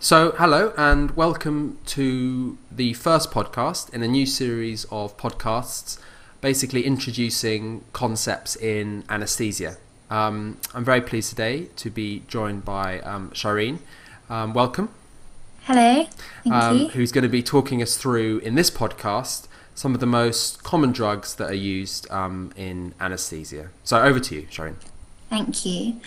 So, hello and welcome to the first podcast in a new series of podcasts, basically introducing concepts in anesthesia. Um, I'm very pleased today to be joined by um, Shireen. Um, welcome. Hello. Thank um, you. Who's going to be talking us through in this podcast some of the most common drugs that are used um, in anesthesia. So, over to you, Shireen. Thank you.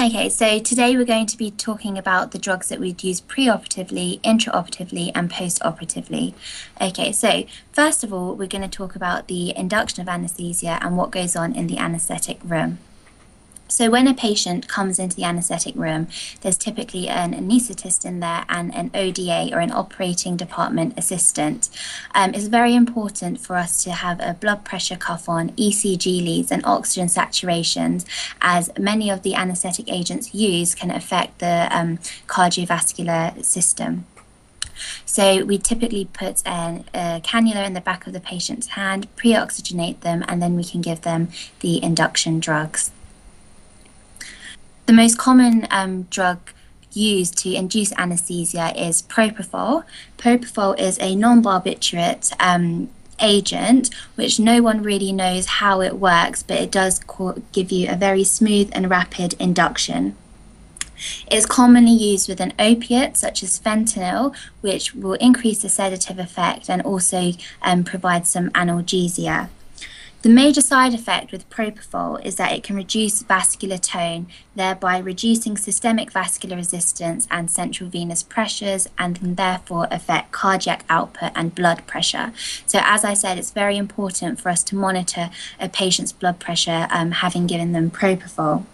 Okay, so today we're going to be talking about the drugs that we'd use preoperatively, intraoperatively, and postoperatively. Okay, so first of all, we're going to talk about the induction of anesthesia and what goes on in the anesthetic room. So, when a patient comes into the anaesthetic room, there's typically an anaesthetist in there and an ODA or an operating department assistant. Um, it's very important for us to have a blood pressure cuff on, ECG leads, and oxygen saturations, as many of the anaesthetic agents used can affect the um, cardiovascular system. So we typically put an, a cannula in the back of the patient's hand, pre-oxygenate them, and then we can give them the induction drugs. The most common um, drug used to induce anesthesia is propofol. Propofol is a non barbiturate um, agent, which no one really knows how it works, but it does give you a very smooth and rapid induction. It's commonly used with an opiate such as fentanyl, which will increase the sedative effect and also um, provide some analgesia. The major side effect with propofol is that it can reduce vascular tone, thereby reducing systemic vascular resistance and central venous pressures, and can therefore affect cardiac output and blood pressure. So, as I said, it's very important for us to monitor a patient's blood pressure um, having given them propofol.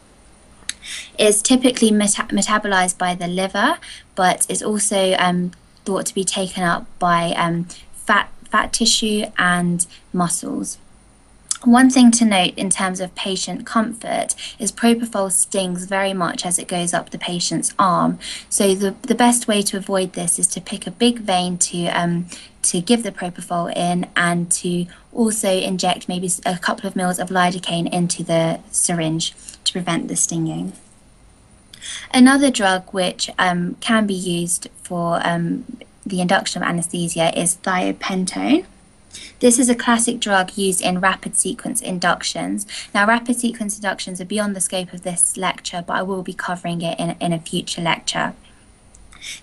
It's typically meta- metabolized by the liver, but is also um, thought to be taken up by um, fat, fat tissue and muscles. One thing to note in terms of patient comfort is propofol stings very much as it goes up the patient's arm. So the, the best way to avoid this is to pick a big vein to um, to give the propofol in and to also inject maybe a couple of mils of lidocaine into the syringe to prevent the stinging. Another drug which um, can be used for um, the induction of anesthesia is thiopentone. This is a classic drug used in rapid sequence inductions. Now, rapid sequence inductions are beyond the scope of this lecture, but I will be covering it in, in a future lecture.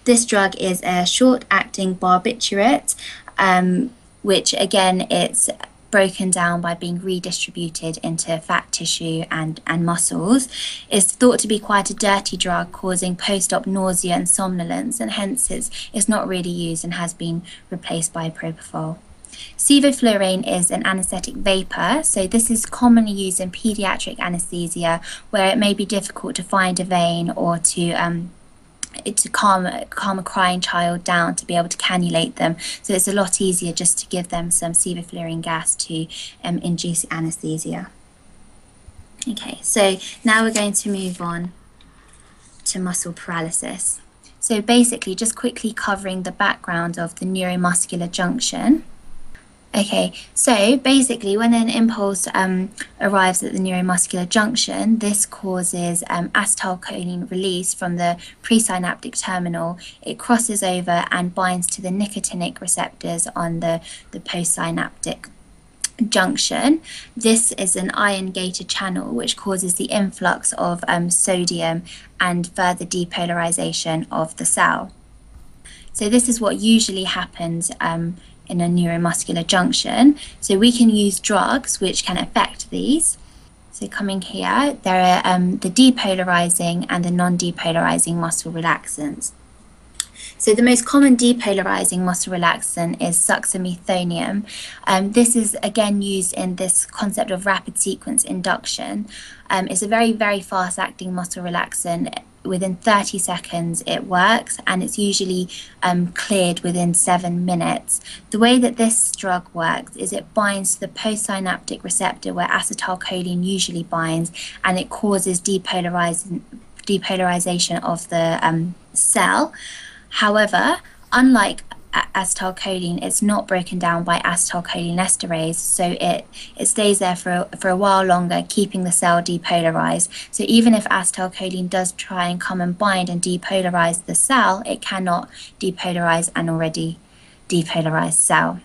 This drug is a short acting barbiturate, um, which again, it's broken down by being redistributed into fat tissue and, and muscles is thought to be quite a dirty drug causing post-op nausea and somnolence and hence it's, it's not really used and has been replaced by propofol. Sevoflurane is an anesthetic vapor, so this is commonly used in pediatric anesthesia where it may be difficult to find a vein or to um, to calm calm a crying child down to be able to cannulate them. So it's a lot easier just to give them some sevoflurane gas to um, induce anesthesia. Okay, so now we're going to move on to muscle paralysis. So basically, just quickly covering the background of the neuromuscular junction. Okay, so basically, when an impulse um, arrives at the neuromuscular junction, this causes um, acetylcholine release from the presynaptic terminal. It crosses over and binds to the nicotinic receptors on the, the postsynaptic junction. This is an ion gated channel which causes the influx of um, sodium and further depolarization of the cell. So, this is what usually happens um, in a neuromuscular junction. So we can use drugs which can affect these. So coming here, there are um, the depolarizing and the non-depolarizing muscle relaxants. So the most common depolarizing muscle relaxant is suxamethonium. Um, this is again used in this concept of rapid sequence induction. Um, it's a very, very fast acting muscle relaxant within 30 seconds it works and it's usually um, cleared within seven minutes. The way that this drug works is it binds to the postsynaptic receptor where acetylcholine usually binds and it causes depolarization, depolarization of the um, cell. However, unlike acetylcholine, it's not broken down by acetylcholine esterase, so it, it stays there for, for a while longer, keeping the cell depolarized. So even if acetylcholine does try and come and bind and depolarize the cell, it cannot depolarize an already depolarized cell.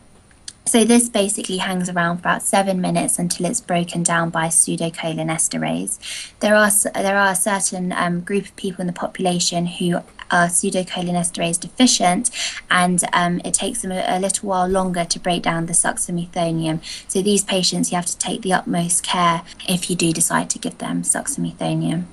So this basically hangs around for about seven minutes until it's broken down by pseudocholinesterase. There are there are a certain um, group of people in the population who are pseudocholinesterase deficient, and um, it takes them a, a, little while longer to break down the succinylmethonium. So these patients, you have to take the utmost care if you do decide to give them succinylmethonium.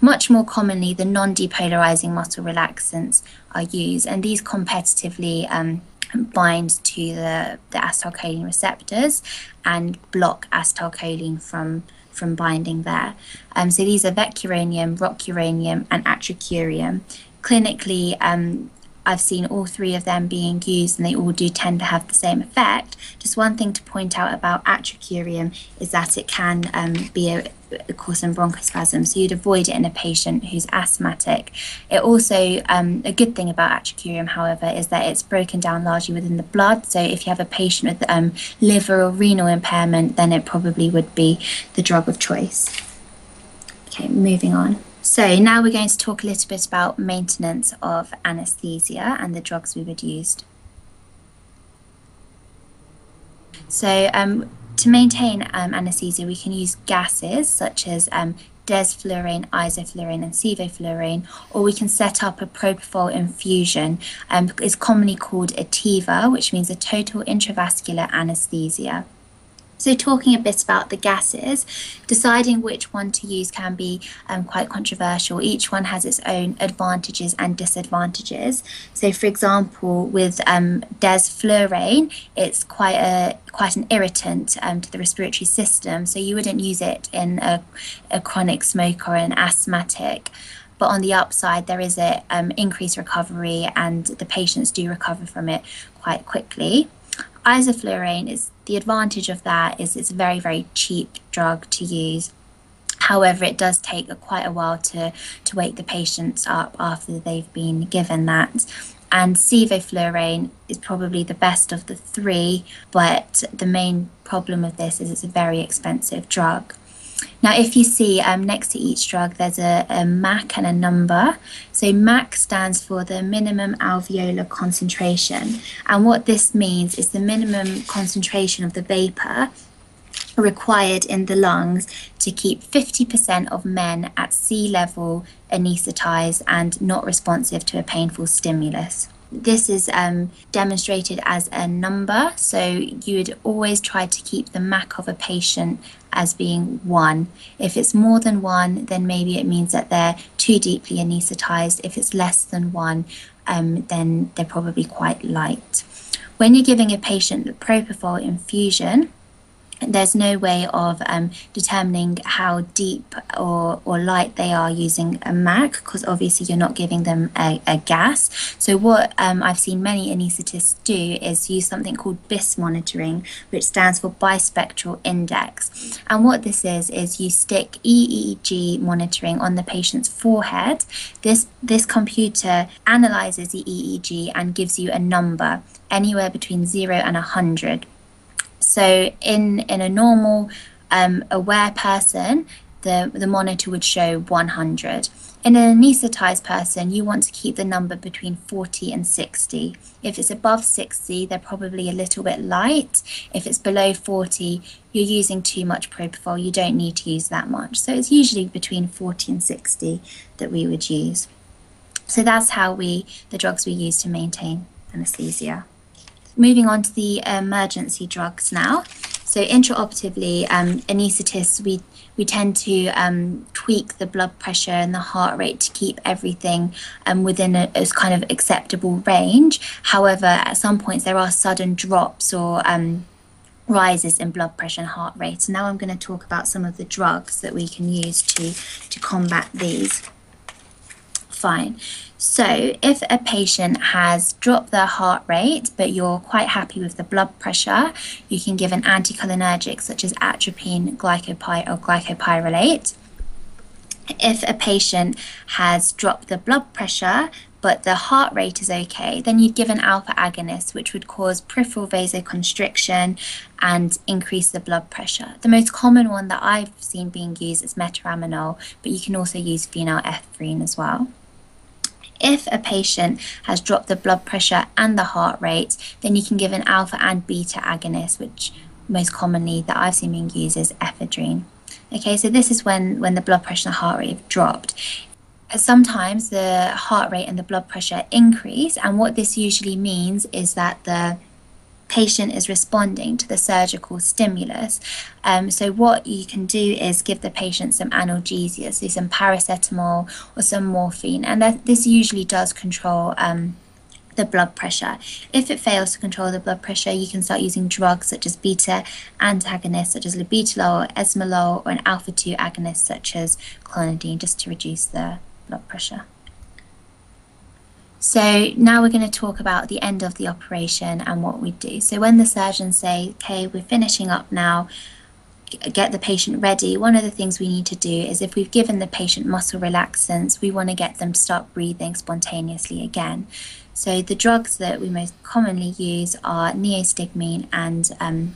Much more commonly, the non-depolarizing muscle relaxants are used, and these competitively um, bind to the, the acetylcholine receptors and block acetylcholine from from binding there. Um, so these are vecuronium, rocuronium, and atracurium. Clinically, um, I've seen all three of them being used and they all do tend to have the same effect. Just one thing to point out about atracurium is that it can um, be a, a cause some bronchospasm, so you'd avoid it in a patient who's asthmatic. It also, um, a good thing about atracurium, however, is that it's broken down largely within the blood. So if you have a patient with um, liver or renal impairment, then it probably would be the drug of choice. Okay, moving on. So now we're going to talk a little bit about maintenance of anesthesia and the drugs we would use. So um, to maintain um, anesthesia, we can use gases such as um, desflurane, isoflurane, and sevoflurane, or we can set up a propofol infusion. Um, it's commonly called a TIVA, which means a total intravascular anesthesia. So, talking a bit about the gases, deciding which one to use can be um, quite controversial. Each one has its own advantages and disadvantages. So, for example, with um, desflurane, it's quite a quite an irritant um, to the respiratory system. So, you wouldn't use it in a, a chronic smoker or an asthmatic but on the upside there is a um, increased recovery and the patients do recover from it quite quickly isoflurane is the advantage of that is it's a very very cheap drug to use. However it does take a, quite a while to to wake the patients up after they've been given that. And sevoflurane is probably the best of the three but the main problem of this is it's a very expensive drug now, if you see um, next to each drug, there's a, a MAC and a number. So MAC stands for the minimum alveolar concentration. And what this means is the minimum concentration of the vapor required in the lungs to keep 50% of men at sea level anesthetized and not responsive to a painful stimulus. This is um, demonstrated as a number, so you would always try to keep the MAC of a patient as being one. If it's more than one, then maybe it means that they're too deeply anesthetized. If it's less than one, um, then they're probably quite light. When you're giving a patient the propofol infusion, there's no way of um, determining how deep or, or light they are using a MAC because obviously you're not giving them a, a gas. So, what um, I've seen many anaesthetists do is use something called BIS monitoring, which stands for bispectral index. And what this is, is you stick EEG monitoring on the patient's forehead. This, this computer analyzes the EEG and gives you a number anywhere between 0 and 100 so in in a normal um, aware person, the the monitor would show 100. In an anesthetized person, you want to keep the number between 40 and 60. If it's above 60, they're probably a little bit light. If it's below 40, you're using too much propofol. You don't need to use that much. So it's usually between 40 and 60 that we would use. So that's how we the drugs we use to maintain anesthesia. Moving on to the emergency drugs now. So intraoperatively, um, anaesthetists, we, we tend to um, tweak the blood pressure and the heart rate to keep everything um, within a, a, kind of acceptable range. However, at some points there are sudden drops or um, rises in blood pressure and heart rate. So now I'm going to talk about some of the drugs that we can use to, to combat these. Fine. So, if a patient has dropped their heart rate, but you're quite happy with the blood pressure, you can give an anticholinergic such as atropine, glycopy, or glycopyrrolate. If a patient has dropped the blood pressure, but the heart rate is okay, then you'd give an alpha agonist, which would cause peripheral vasoconstriction and increase the blood pressure. The most common one that I've seen being used is metaraminol, but you can also use phenylephrine as well. If a patient has dropped the blood pressure and the heart rate, then you can give an alpha and beta agonist, which most commonly that I've seen being used is ephedrine. Okay, so this is when, when the blood pressure and the heart rate have dropped sometimes the heart rate and the blood pressure increase, and what this usually means is that the patient is responding to the surgical stimulus. Um, so, what you can do is give the patient some analgesia, so some paracetamol or some morphine, and that, this usually does control. Um, the blood pressure. If it fails to control the blood pressure, you can start using drugs such as beta antagonists, such as labetalol or esmolol, or an alpha 2 agonist, such as clonidine, just to reduce the blood pressure. So now we're going to talk about the end of the operation and what we do. So when the surgeons say, okay, we're finishing up now, get the patient ready, one of the things we need to do is if we've given the patient muscle relaxants, we want to get them to start breathing spontaneously again. So the drugs that we most commonly use are neostigmine and um,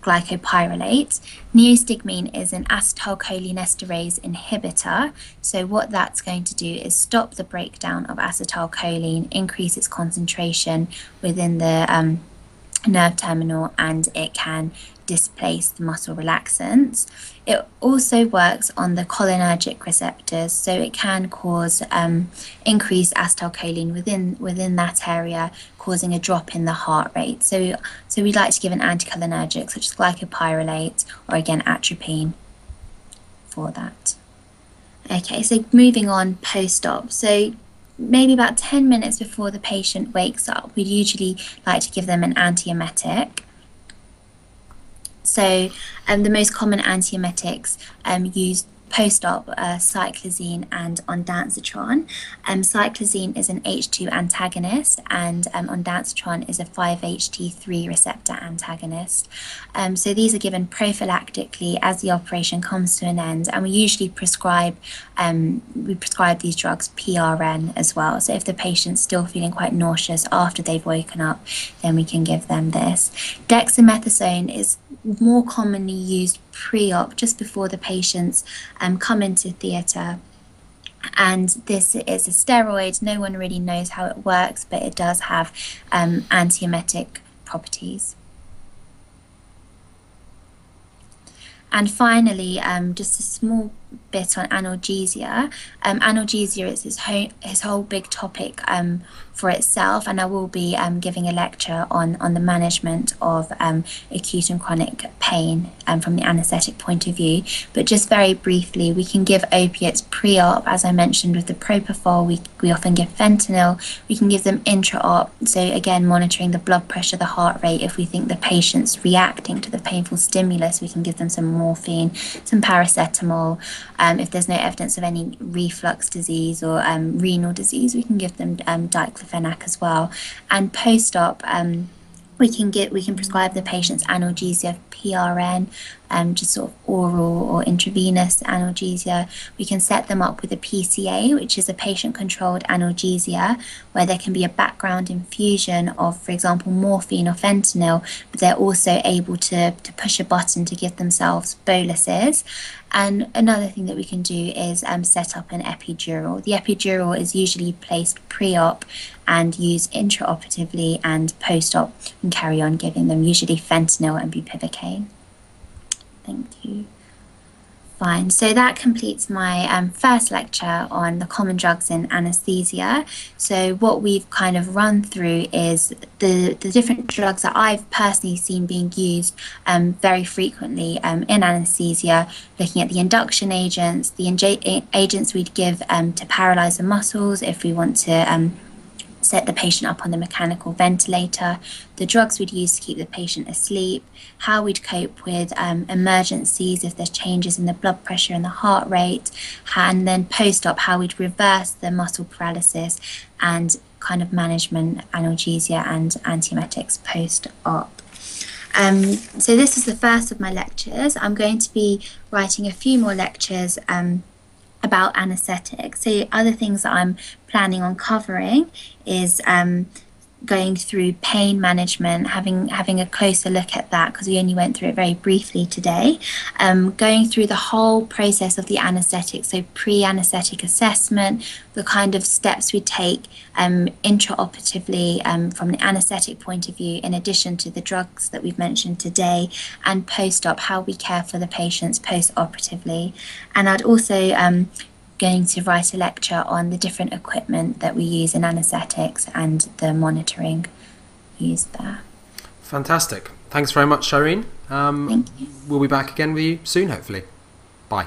glycopyrrolate. Neostigmine is an acetylcholinesterase inhibitor. So, what that's going to do is stop the breakdown of acetylcholine, increase its concentration within the um, nerve terminal, and it can displace the muscle relaxants. It also works on the cholinergic receptors, so it can cause um, increased acetylcholine within within that area, causing a drop in the heart rate. So, so we'd like to give an anticholinergic such as glycopyrrolate or again atropine for that. Okay, so moving on post-op. So maybe about 10 minutes before the patient wakes up, we'd usually like to give them an antiemetic. So um, the most common antiemetics um, used post-op uh, cyclizine and ondansetron. Um, cyclizine is an H2 antagonist and um, ondansetron is a 5-HT3 receptor antagonist. Um, so these are given prophylactically as the operation comes to an end and we usually prescribe um, we prescribe these drugs PRN as well. So if the patient's still feeling quite nauseous after they've woken up, then we can give them this. Dexamethasone is more commonly used pre-op just before the patients um, come into theatre. And this is a steroid. No one really knows how it works but it does have um, antiemetic properties. And finally um, just a small bit on analgesia. Um, analgesia is his whole, his whole big topic um, for itself, and I will be um, giving a lecture on, on the management of um, acute and chronic pain um, from the anaesthetic point of view. But just very briefly, we can give opiates pre op, as I mentioned with the propofol, we, we often give fentanyl, we can give them intra op, so again, monitoring the blood pressure, the heart rate. If we think the patient's reacting to the painful stimulus, we can give them some morphine, some paracetamol. Um, if there's no evidence of any reflux disease or um, renal disease, we can give them um, diclofenac as well. And post-op, um, we can get we can prescribe the patients analgesia PRN, um, just sort of oral or intravenous analgesia. We can set them up with a PCA, which is a patient controlled analgesia, where there can be a background infusion of, for example, morphine or fentanyl, but they're also able to, to push a button to give themselves boluses. And another thing that we can do is um, set up an epidural. The epidural is usually placed pre op and used intraoperatively and post op and carry on giving them usually fentanyl and bupivacaine. Thank you. Fine. So that completes my um, first lecture on the common drugs in anesthesia. So what we've kind of run through is the, the different drugs that I've personally seen being used um, very frequently um, in anesthesia, looking at the induction agents, the agents we'd give um, to paralyze the muscles if we want to um, set the patient up on the mechanical ventilator, the drugs we'd use to keep the patient asleep, how we'd cope with um, emergencies if there's changes in the blood pressure and the heart rate, and then post op, how we'd reverse the muscle paralysis and kind of management analgesia and antiemetics post op. Um, so this is the first of my lectures. I'm going to be writing a few more lectures um, about anaesthetics. So other things that I'm planning on covering is um, going through pain management, having having a closer look at that because we only went through it very briefly today. Um, going through the whole process of the anaesthetic, so pre-anaesthetic assessment, the kind of steps we take um, intraoperatively um, from an anaesthetic point of view, in addition to the drugs that we've mentioned today, and post-op, how we care for the patients post-operatively. And I'd also um, going to write a lecture on the different equipment that we use in anaesthetics and the monitoring used there. Fantastic. Thanks very much, Shireen. Um, Thank you. We'll be back again with you soon, hopefully. Bye.